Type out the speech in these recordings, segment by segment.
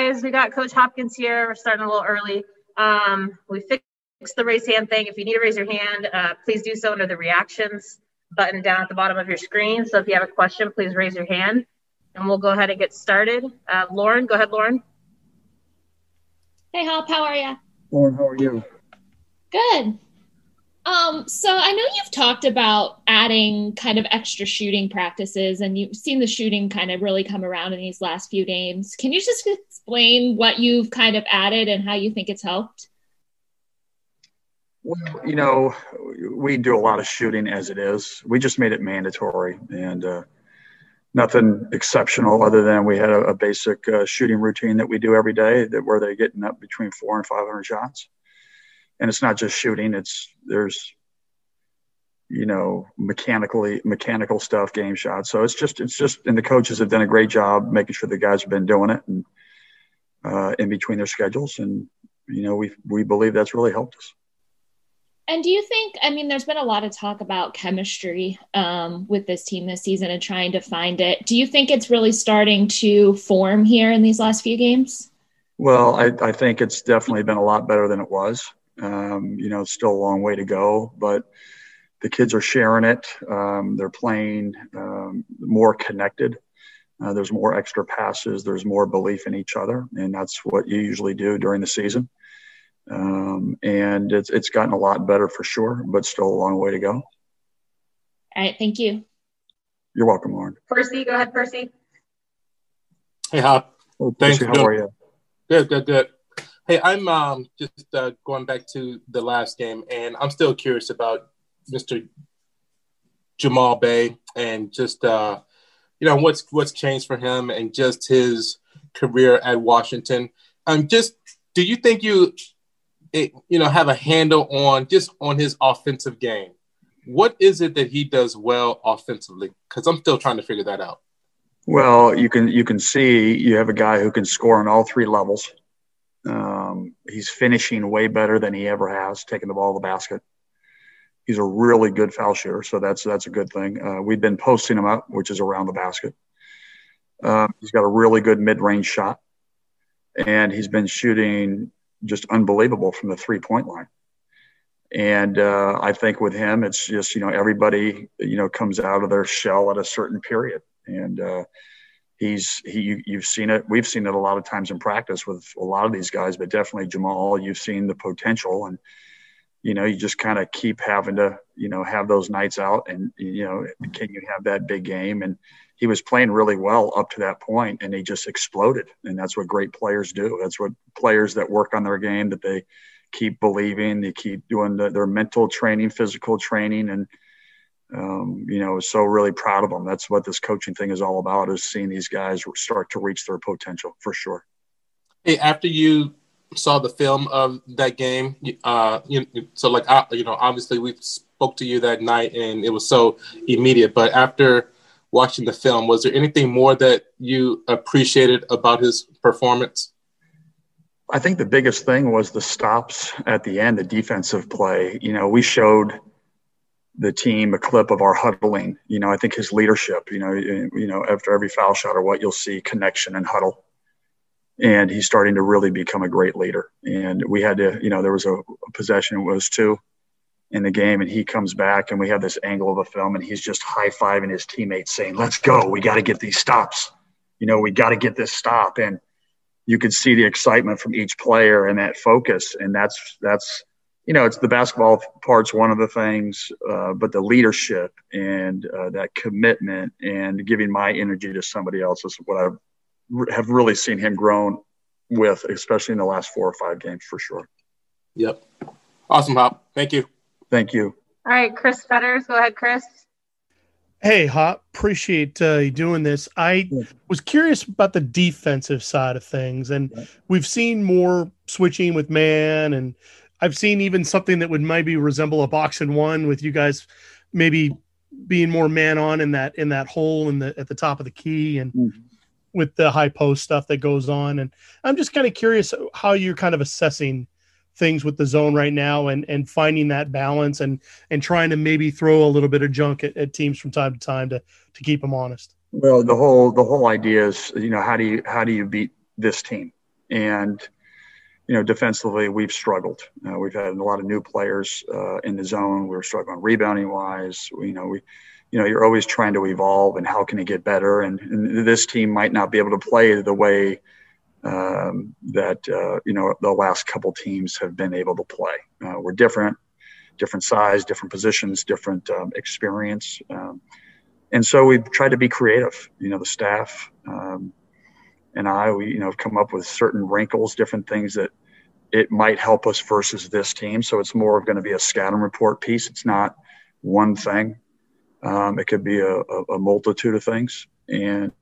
guys, we got Coach Hopkins here. We're starting a little early. Um, we fixed the raise hand thing. If you need to raise your hand, uh, please do so under the reactions button down at the bottom of your screen. So if you have a question, please raise your hand and we'll go ahead and get started. Uh, Lauren, go ahead, Lauren. Hey, Hop, how are you? Lauren, how are you? Good. Um, so I know you've talked about adding kind of extra shooting practices, and you've seen the shooting kind of really come around in these last few games. Can you just explain what you've kind of added and how you think it's helped? Well, you know, we do a lot of shooting as it is. We just made it mandatory, and uh, nothing exceptional other than we had a, a basic uh, shooting routine that we do every day that where they're getting up between four and 500 shots. And it's not just shooting. It's there's, you know, mechanically mechanical stuff, game shots. So it's just it's just and the coaches have done a great job making sure the guys have been doing it and uh, in between their schedules. And you know, we we believe that's really helped us. And do you think, I mean, there's been a lot of talk about chemistry um, with this team this season and trying to find it. Do you think it's really starting to form here in these last few games? Well, I, I think it's definitely been a lot better than it was. Um, you know, it's still a long way to go, but the kids are sharing it. Um, they're playing um, more connected. Uh, there's more extra passes. There's more belief in each other, and that's what you usually do during the season. Um, and it's, it's gotten a lot better for sure, but still a long way to go. All right. Thank you. You're welcome, Lauren. Percy, go ahead, Percy. Hey, Hop. Oh, Thanks. Percy, how are you? Good, good, good. Hey, I'm um, just uh, going back to the last game, and I'm still curious about Mr. Jamal Bey and just uh, you know what's what's changed for him and just his career at Washington. Um, just do you think you it, you know, have a handle on just on his offensive game. What is it that he does well offensively? Because I'm still trying to figure that out. Well, you can you can see you have a guy who can score on all three levels. Um, he's finishing way better than he ever has, taking the ball to the basket. He's a really good foul shooter, so that's that's a good thing. Uh, we've been posting him up, which is around the basket. Um, he's got a really good mid-range shot, and he's been shooting just unbelievable from the three point line. And uh, I think with him, it's just, you know, everybody, you know, comes out of their shell at a certain period. And uh, he's, he, you've seen it. We've seen it a lot of times in practice with a lot of these guys, but definitely Jamal, you've seen the potential. And, you know, you just kind of keep having to, you know, have those nights out and, you know, can you have that big game? And, he was playing really well up to that point and he just exploded and that's what great players do that's what players that work on their game that they keep believing they keep doing the, their mental training physical training and um, you know so really proud of them that's what this coaching thing is all about is seeing these guys start to reach their potential for sure hey after you saw the film of that game uh you, so like you know obviously we spoke to you that night and it was so immediate but after watching the film. Was there anything more that you appreciated about his performance? I think the biggest thing was the stops at the end, the defensive play. You know, we showed the team a clip of our huddling. You know, I think his leadership. You know, you know, after every foul shot or what, you'll see connection and huddle, and he's starting to really become a great leader. And we had to, you know, there was a, a possession. Was two in the game and he comes back and we have this angle of a film and he's just high-fiving his teammates saying let's go we got to get these stops you know we got to get this stop and you could see the excitement from each player and that focus and that's that's you know it's the basketball part's one of the things uh, but the leadership and uh, that commitment and giving my energy to somebody else is what i have really seen him grown with especially in the last four or five games for sure. Yep. Awesome hop. Thank you. Thank you. All right, Chris Fetters, go ahead, Chris. Hey, Hop, appreciate uh, you doing this. I was curious about the defensive side of things, and we've seen more switching with man, and I've seen even something that would maybe resemble a box and one with you guys maybe being more man on in that in that hole in the at the top of the key and mm-hmm. with the high post stuff that goes on. And I'm just kind of curious how you're kind of assessing things with the zone right now and and finding that balance and and trying to maybe throw a little bit of junk at, at teams from time to time to to keep them honest well the whole the whole idea is you know how do you how do you beat this team And you know, defensively, we've struggled. Uh, we've had a lot of new players uh, in the zone. We are struggling rebounding wise. We, you know, we, you know, you're always trying to evolve and how can it get better. And, and this team might not be able to play the way um, that uh, you know the last couple teams have been able to play. Uh, we're different, different size, different positions, different um, experience, um, and so we've tried to be creative. You know, the staff um, and I, we you know have come up with certain wrinkles, different things that it might help us versus this team. So it's more of going to be a scouting report piece. It's not one thing. Um, it could be a, a, a, multitude of things, and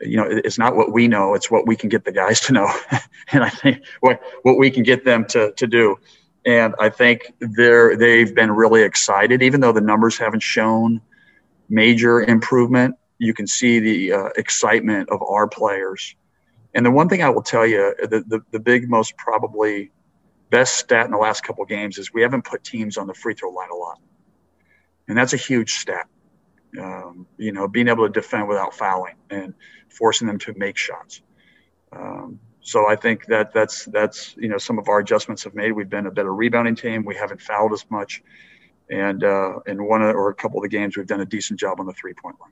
you know, it's not what we know; it's what we can get the guys to know, and I think what what we can get them to to do. And I think they're they've been really excited, even though the numbers haven't shown major improvement. You can see the uh, excitement of our players and the one thing I will tell you, the, the, the big, most probably best stat in the last couple games is we haven't put teams on the free throw line a lot. And that's a huge stat. Um, you know, being able to defend without fouling and forcing them to make shots. Um, so I think that that's that's you know some of our adjustments have made. We've been a better rebounding team. We haven't fouled as much, and uh, in one or a couple of the games we've done a decent job on the three point line.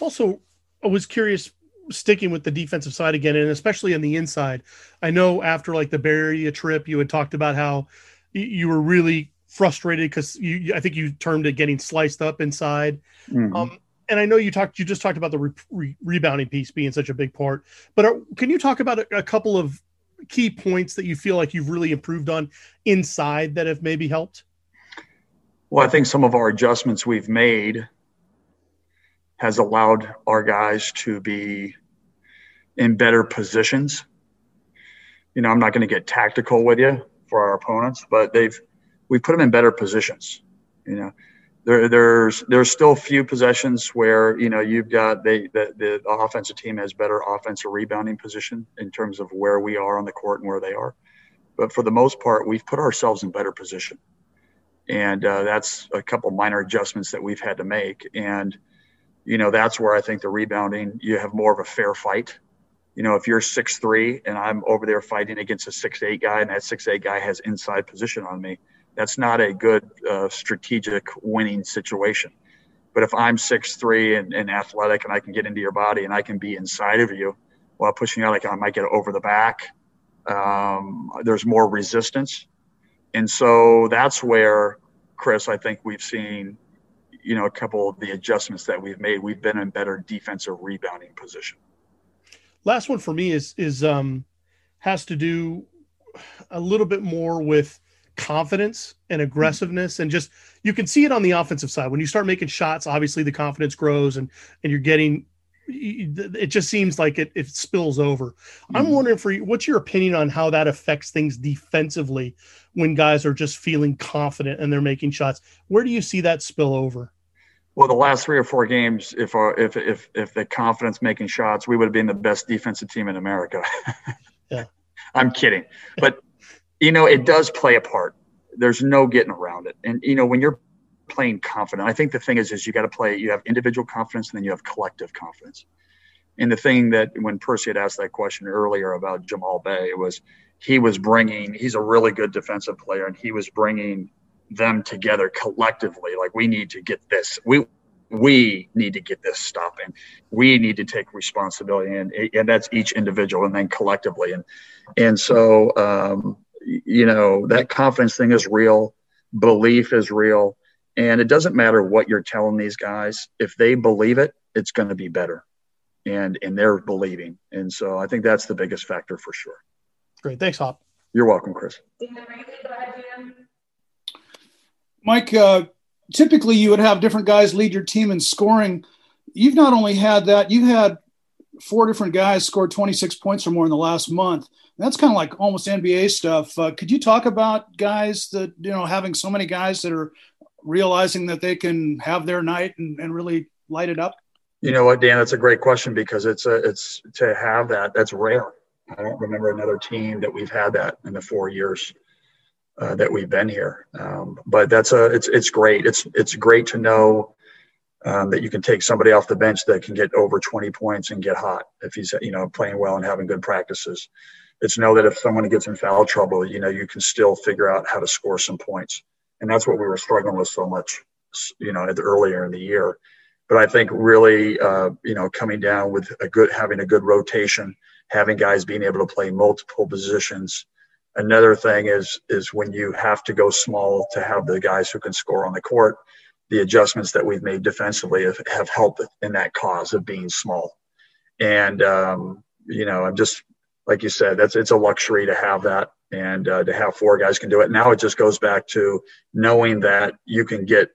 Also, I was curious sticking with the defensive side again, and especially on the inside. I know after like the Bay Area trip, you had talked about how you were really frustrated because you, I think you termed it getting sliced up inside. Mm-hmm. Um, and I know you talked, you just talked about the re- re- rebounding piece being such a big part. But are, can you talk about a, a couple of key points that you feel like you've really improved on inside that have maybe helped? Well, I think some of our adjustments we've made has allowed our guys to be in better positions. You know, I'm not going to get tactical with you for our opponents, but they've we put them in better positions. You know, there, there's there's still few possessions where you know you've got they the, the offensive team has better offensive rebounding position in terms of where we are on the court and where they are, but for the most part, we've put ourselves in better position, and uh, that's a couple minor adjustments that we've had to make and you know, that's where I think the rebounding, you have more of a fair fight. You know, if you're six three and I'm over there fighting against a six eight guy, and that six eight guy has inside position on me, that's not a good uh, strategic winning situation. But if I'm six three and, and athletic and I can get into your body and I can be inside of you while pushing out, like I might get over the back. Um, there's more resistance, and so that's where Chris, I think we've seen you know, a couple of the adjustments that we've made, we've been in better defensive rebounding position. Last one for me is is um has to do a little bit more with confidence and aggressiveness and just you can see it on the offensive side when you start making shots obviously the confidence grows and and you're getting it just seems like it, it spills over. Mm-hmm. I'm wondering for you, what's your opinion on how that affects things defensively when guys are just feeling confident and they're making shots? Where do you see that spill over? Well, the last three or four games, if our, if if if the confidence making shots, we would have been the best defensive team in America. yeah, I'm kidding, but you know it does play a part. There's no getting around it, and you know when you're playing confident, I think the thing is is you got to play. You have individual confidence, and then you have collective confidence. And the thing that when Percy had asked that question earlier about Jamal Bey was he was bringing. He's a really good defensive player, and he was bringing them together collectively. Like we need to get this we we need to get this stopping we need to take responsibility and and that's each individual and then collectively. And and so um, you know that confidence thing is real belief is real and it doesn't matter what you're telling these guys if they believe it it's going to be better. And and they're believing. And so i think that's the biggest factor for sure. Great. Thanks hop. You're welcome chris Mike, uh, typically you would have different guys lead your team in scoring. You've not only had that, you had four different guys score 26 points or more in the last month. That's kind of like almost NBA stuff. Uh, could you talk about guys that, you know, having so many guys that are realizing that they can have their night and, and really light it up? You know what, Dan, that's a great question because it's a, it's to have that, that's rare. I don't remember another team that we've had that in the four years uh, that we've been here. Um, but that's a it's it's great. It's it's great to know Um, that you can take somebody off the bench that can get over 20 points and get hot if he's you know playing well and having good practices. It's know that if someone gets in foul trouble, you know you can still figure out how to score some points, and that's what we were struggling with so much, you know, the, earlier in the year. But I think really, uh, you know, coming down with a good having a good rotation, having guys being able to play multiple positions. Another thing is is when you have to go small to have the guys who can score on the court the adjustments that we've made defensively have, have helped in that cause of being small. And, um, you know, I'm just, like you said, that's, it's a luxury to have that and uh, to have four guys can do it. Now it just goes back to knowing that you can get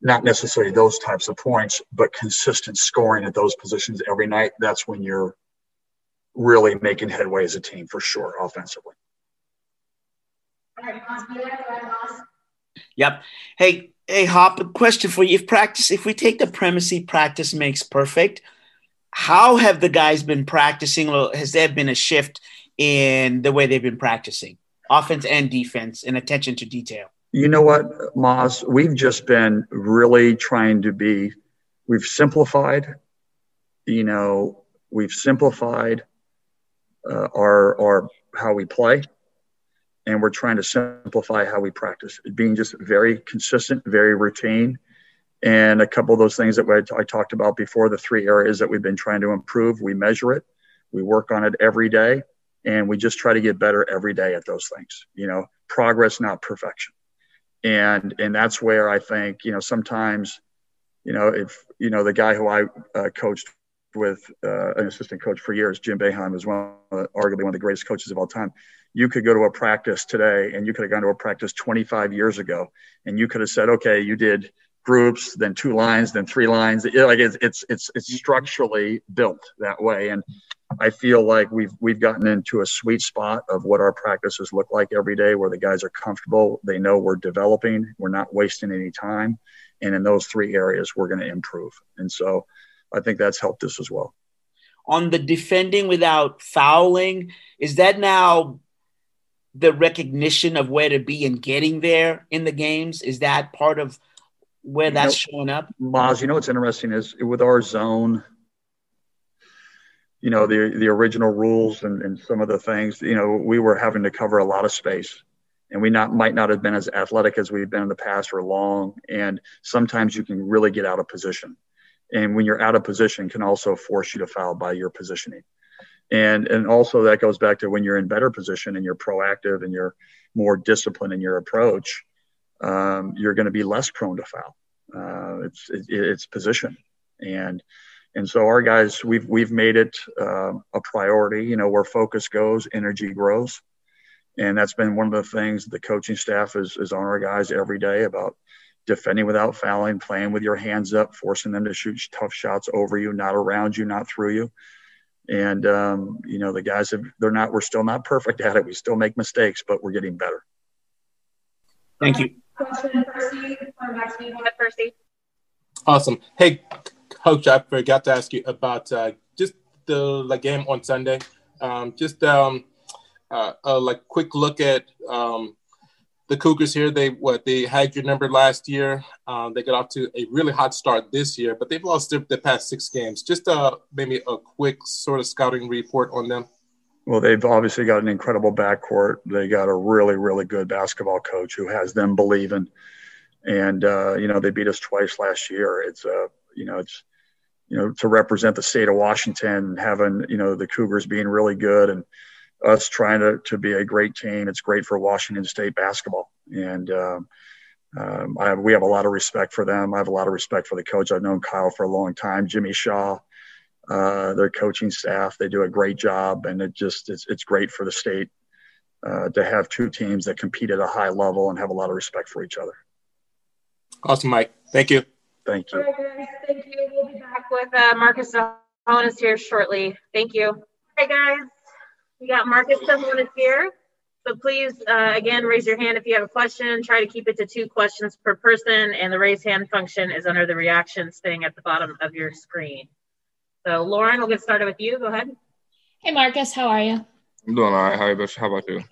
not necessarily those types of points, but consistent scoring at those positions every night. That's when you're really making headway as a team for sure, offensively. Yep. Hey, Hey, Hop, a question for you. If practice, if we take the premise practice makes perfect, how have the guys been practicing? Has there been a shift in the way they've been practicing, offense and defense, and attention to detail? You know what, Moz? We've just been really trying to be, we've simplified, you know, we've simplified uh, our, our, how we play and we're trying to simplify how we practice, it being just very consistent, very routine. And a couple of those things that I talked about before, the three areas that we've been trying to improve, we measure it, we work on it every day, and we just try to get better every day at those things. You know, progress, not perfection. And and that's where I think you know sometimes, you know, if you know the guy who I uh, coached with uh, an assistant coach for years, Jim Boeheim, is one of, the, arguably one of the greatest coaches of all time you could go to a practice today and you could have gone to a practice 25 years ago and you could have said, okay, you did groups, then two lines, then three lines. It, like it's, it's, it's, it's structurally built that way. And I feel like we've, we've gotten into a sweet spot of what our practices look like every day where the guys are comfortable. They know we're developing, we're not wasting any time. And in those three areas, we're going to improve. And so I think that's helped us as well. On the defending without fouling, is that now the recognition of where to be and getting there in the games? Is that part of where that's know, showing up? Moz, you know what's interesting is with our zone, you know, the the original rules and, and some of the things, you know, we were having to cover a lot of space. And we not might not have been as athletic as we've been in the past or long. And sometimes you can really get out of position. And when you're out of position can also force you to foul by your positioning and and also that goes back to when you're in better position and you're proactive and you're more disciplined in your approach um, you're going to be less prone to foul. Uh, it's it, it's position. And and so our guys we've we've made it uh, a priority you know where focus goes energy grows. And that's been one of the things the coaching staff is, is on our guys every day about defending without fouling playing with your hands up forcing them to shoot tough shots over you not around you not through you and um, you know the guys have they're not we're still not perfect at it. We still make mistakes but we're getting better. Thank you. Question percy. Back to you percy. Awesome. Hey coach i forgot to ask you about uh, just the like game on sunday. Um, just um, uh, a like quick look at um, the Cougars here, they what they had your number last year. Um, they got off to a really hot start this year, but they've lost their, the past six games. Just uh, maybe a quick sort of scouting report on them. Well, they've obviously got an incredible backcourt. They got a really, really good basketball coach who has them believing. And uh, you know, they beat us twice last year. It's uh, you know, it's you know, to represent the state of Washington, having you know the Cougars being really good and us trying to, to be a great team. It's great for Washington State basketball. And um, um, I have, we have a lot of respect for them. I have a lot of respect for the coach. I've known Kyle for a long time, Jimmy Shaw, uh, their coaching staff. They do a great job. And it just, it's, it's great for the state uh, to have two teams that compete at a high level and have a lot of respect for each other. Awesome, Mike. Thank you. Thank you. All right, guys. Thank you. We'll be back with uh, Marcus Tsohonis here shortly. Thank you. All right, guys. We got Marcus Tsohonis here. So please, uh, again, raise your hand if you have a question. Try to keep it to two questions per person, and the raise hand function is under the reactions thing at the bottom of your screen. So Lauren, we'll get started with you. Go ahead. Hey, Marcus, how are you? I'm doing all right. How about, how about you?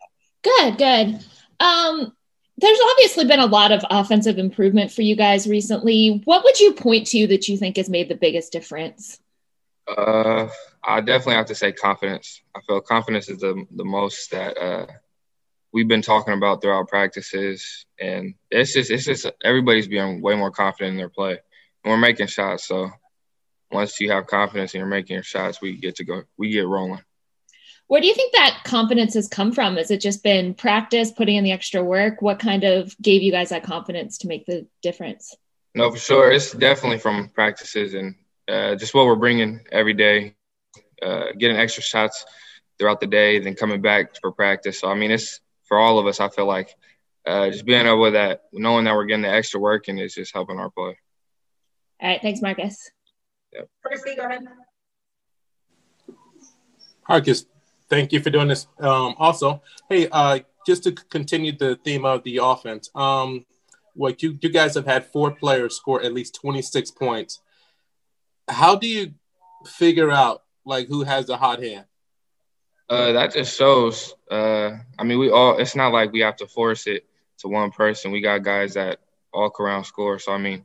Good, good. Um, there's obviously been a lot of offensive improvement for you guys recently. What would you point to that you think has made the biggest difference? Uh, I definitely have to say confidence. I feel confidence is the the most that uh, we've been talking about throughout practices, and it's just it's just everybody's being way more confident in their play, and we're making shots. So once you have confidence and you're making your shots, we get to go, we get rolling. Where do you think that confidence has come from? Has it just been practice, putting in the extra work? What kind of gave you guys that confidence to make the difference? No, for sure. It's definitely from practices and uh, just what we're bringing every day, uh, getting extra shots throughout the day, then coming back for practice. So, I mean, it's for all of us, I feel like uh, just being able that, knowing that we're getting the extra work and it's just helping our play. All right. Thanks, Marcus. Yep. Percy, go ahead. Marcus, thank you for doing this. Um, also, hey, uh, just to continue the theme of the offense, um, what you you guys have had four players score at least 26 points. How do you figure out like who has the hot hand? Uh, that just shows. Uh, I mean, we all. It's not like we have to force it to one person. We got guys that all around score. So I mean,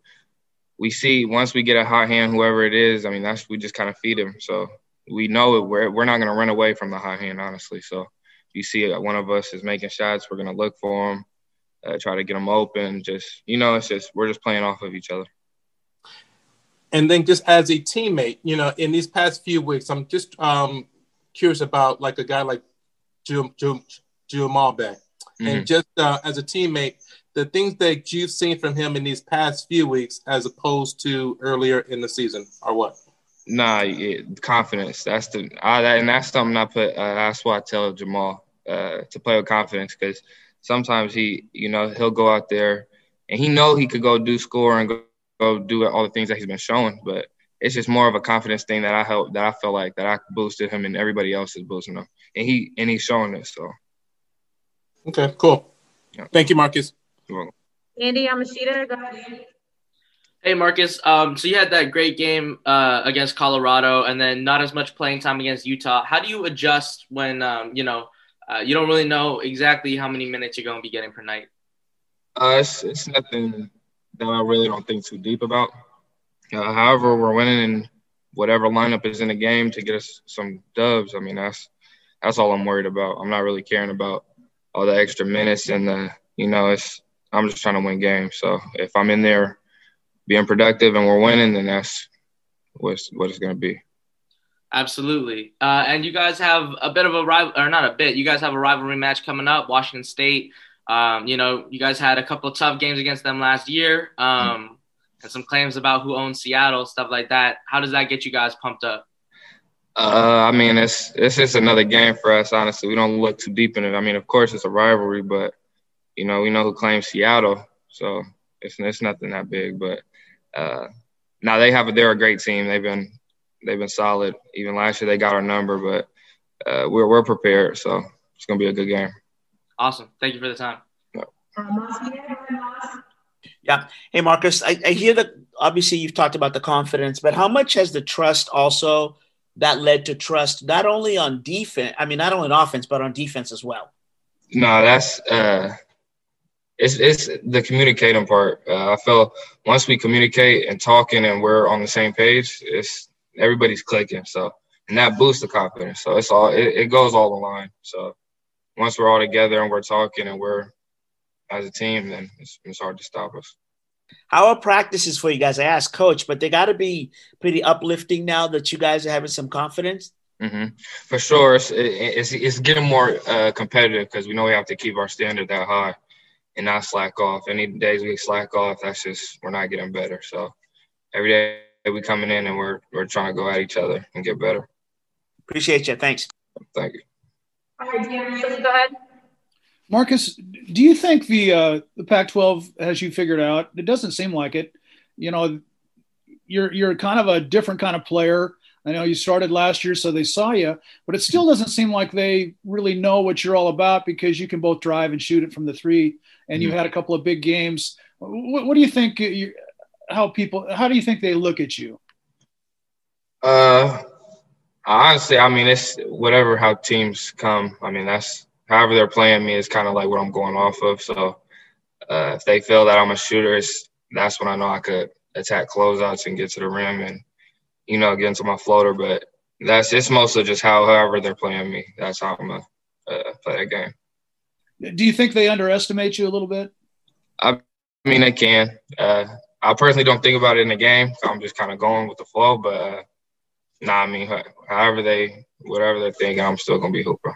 we see once we get a hot hand, whoever it is. I mean, that's we just kind of feed them. So we know it. We're we're not going to run away from the hot hand, honestly. So you see one of us is making shots, we're going to look for them, uh, try to get them open. Just you know, it's just we're just playing off of each other. And then just as a teammate, you know, in these past few weeks, I'm just um, curious about like a guy like Jim, Jim, Jamal Bey. Mm-hmm. And just uh, as a teammate, the things that you've seen from him in these past few weeks as opposed to earlier in the season are what? Nah, yeah, confidence. That's the I, and that's something I put. Uh, that's what I tell Jamal uh, to play with confidence because sometimes he, you know, he'll go out there and he know he could go do score and go, go do all the things that he's been showing, but it's just more of a confidence thing that I help that I felt like that I boosted him and everybody else is boosting him, and he and he's showing this. So, okay, cool. Yeah. Thank you, Marcus. Andy Yamashita, go ahead. Hey Marcus, um, so you had that great game uh, against Colorado, and then not as much playing time against Utah. How do you adjust when um, you know uh, you don't really know exactly how many minutes you're going to be getting per night? Uh, it's, it's nothing that I really don't think too deep about. Uh, however, we're winning in whatever lineup is in the game to get us some dubs. I mean, that's that's all I'm worried about. I'm not really caring about all the extra minutes and the you know it's I'm just trying to win games. So if I'm in there being productive and we're winning, then that's what's what it's going to be. Absolutely. Uh, and you guys have a bit of a rival, or not a bit. You guys have a rivalry match coming up, Washington State. Um, you know, you guys had a couple of tough games against them last year, um, and some claims about who owns Seattle, stuff like that. How does that get you guys pumped up? Uh, I mean, it's it's just another game for us. Honestly, we don't look too deep in it. I mean, of course, it's a rivalry, but you know, we know who claims Seattle, so it's it's nothing that big. But uh, now they have a, they're a great team. They've been they've been solid. Even last year they got our number, but uh, we're we're prepared. So it's gonna be a good game. Awesome. Thank you for the time. Yeah. Hey, Marcus, I, I hear that obviously you've talked about the confidence, but how much has the trust also that led to trust not only on defense, I mean, not only on offense, but on defense as well? No, that's uh, it's it's the communicating part. Uh, I feel once we communicate and talking and we're on the same page, it's everybody's clicking. So and that boosts the confidence. So it's all it, it goes all the line. So once we're all together and we're talking and we're as a team, then it's, it's hard to stop us. How are practices for you guys? I asked coach, but they got to be pretty uplifting now that you guys are having some confidence. Mm-hmm. For sure, it's, it's, it's getting more uh, competitive because we know we have to keep our standard that high and not slack off. Any days we slack off, that's just we're not getting better. So every day we coming in and we're we're trying to go at each other and get better. Appreciate you. Thanks. Thank you. All right, go ahead. Marcus, do you think the uh, the Pac-12 has you figured out? It doesn't seem like it. You know, you're you're kind of a different kind of player. I know you started last year, so they saw you, but it still doesn't seem like they really know what you're all about because you can both drive and shoot it from the three, and you mm-hmm. had a couple of big games. What, what do you think? You, how people? How do you think they look at you? Uh, honestly, I mean, it's whatever how teams come. I mean, that's however they're playing me is kind of like what I'm going off of. So uh, if they feel that I'm a shooter, that's when I know I could attack closeouts and get to the rim and you know get into my floater. But that's it's mostly just how however they're playing me. That's how I'm gonna uh, play that game. Do you think they underestimate you a little bit? I mean, they can. Uh, I personally don't think about it in the game. I'm just kind of going with the flow. But uh, nah, I mean, however they, whatever they're thinking, I'm still gonna be hooper.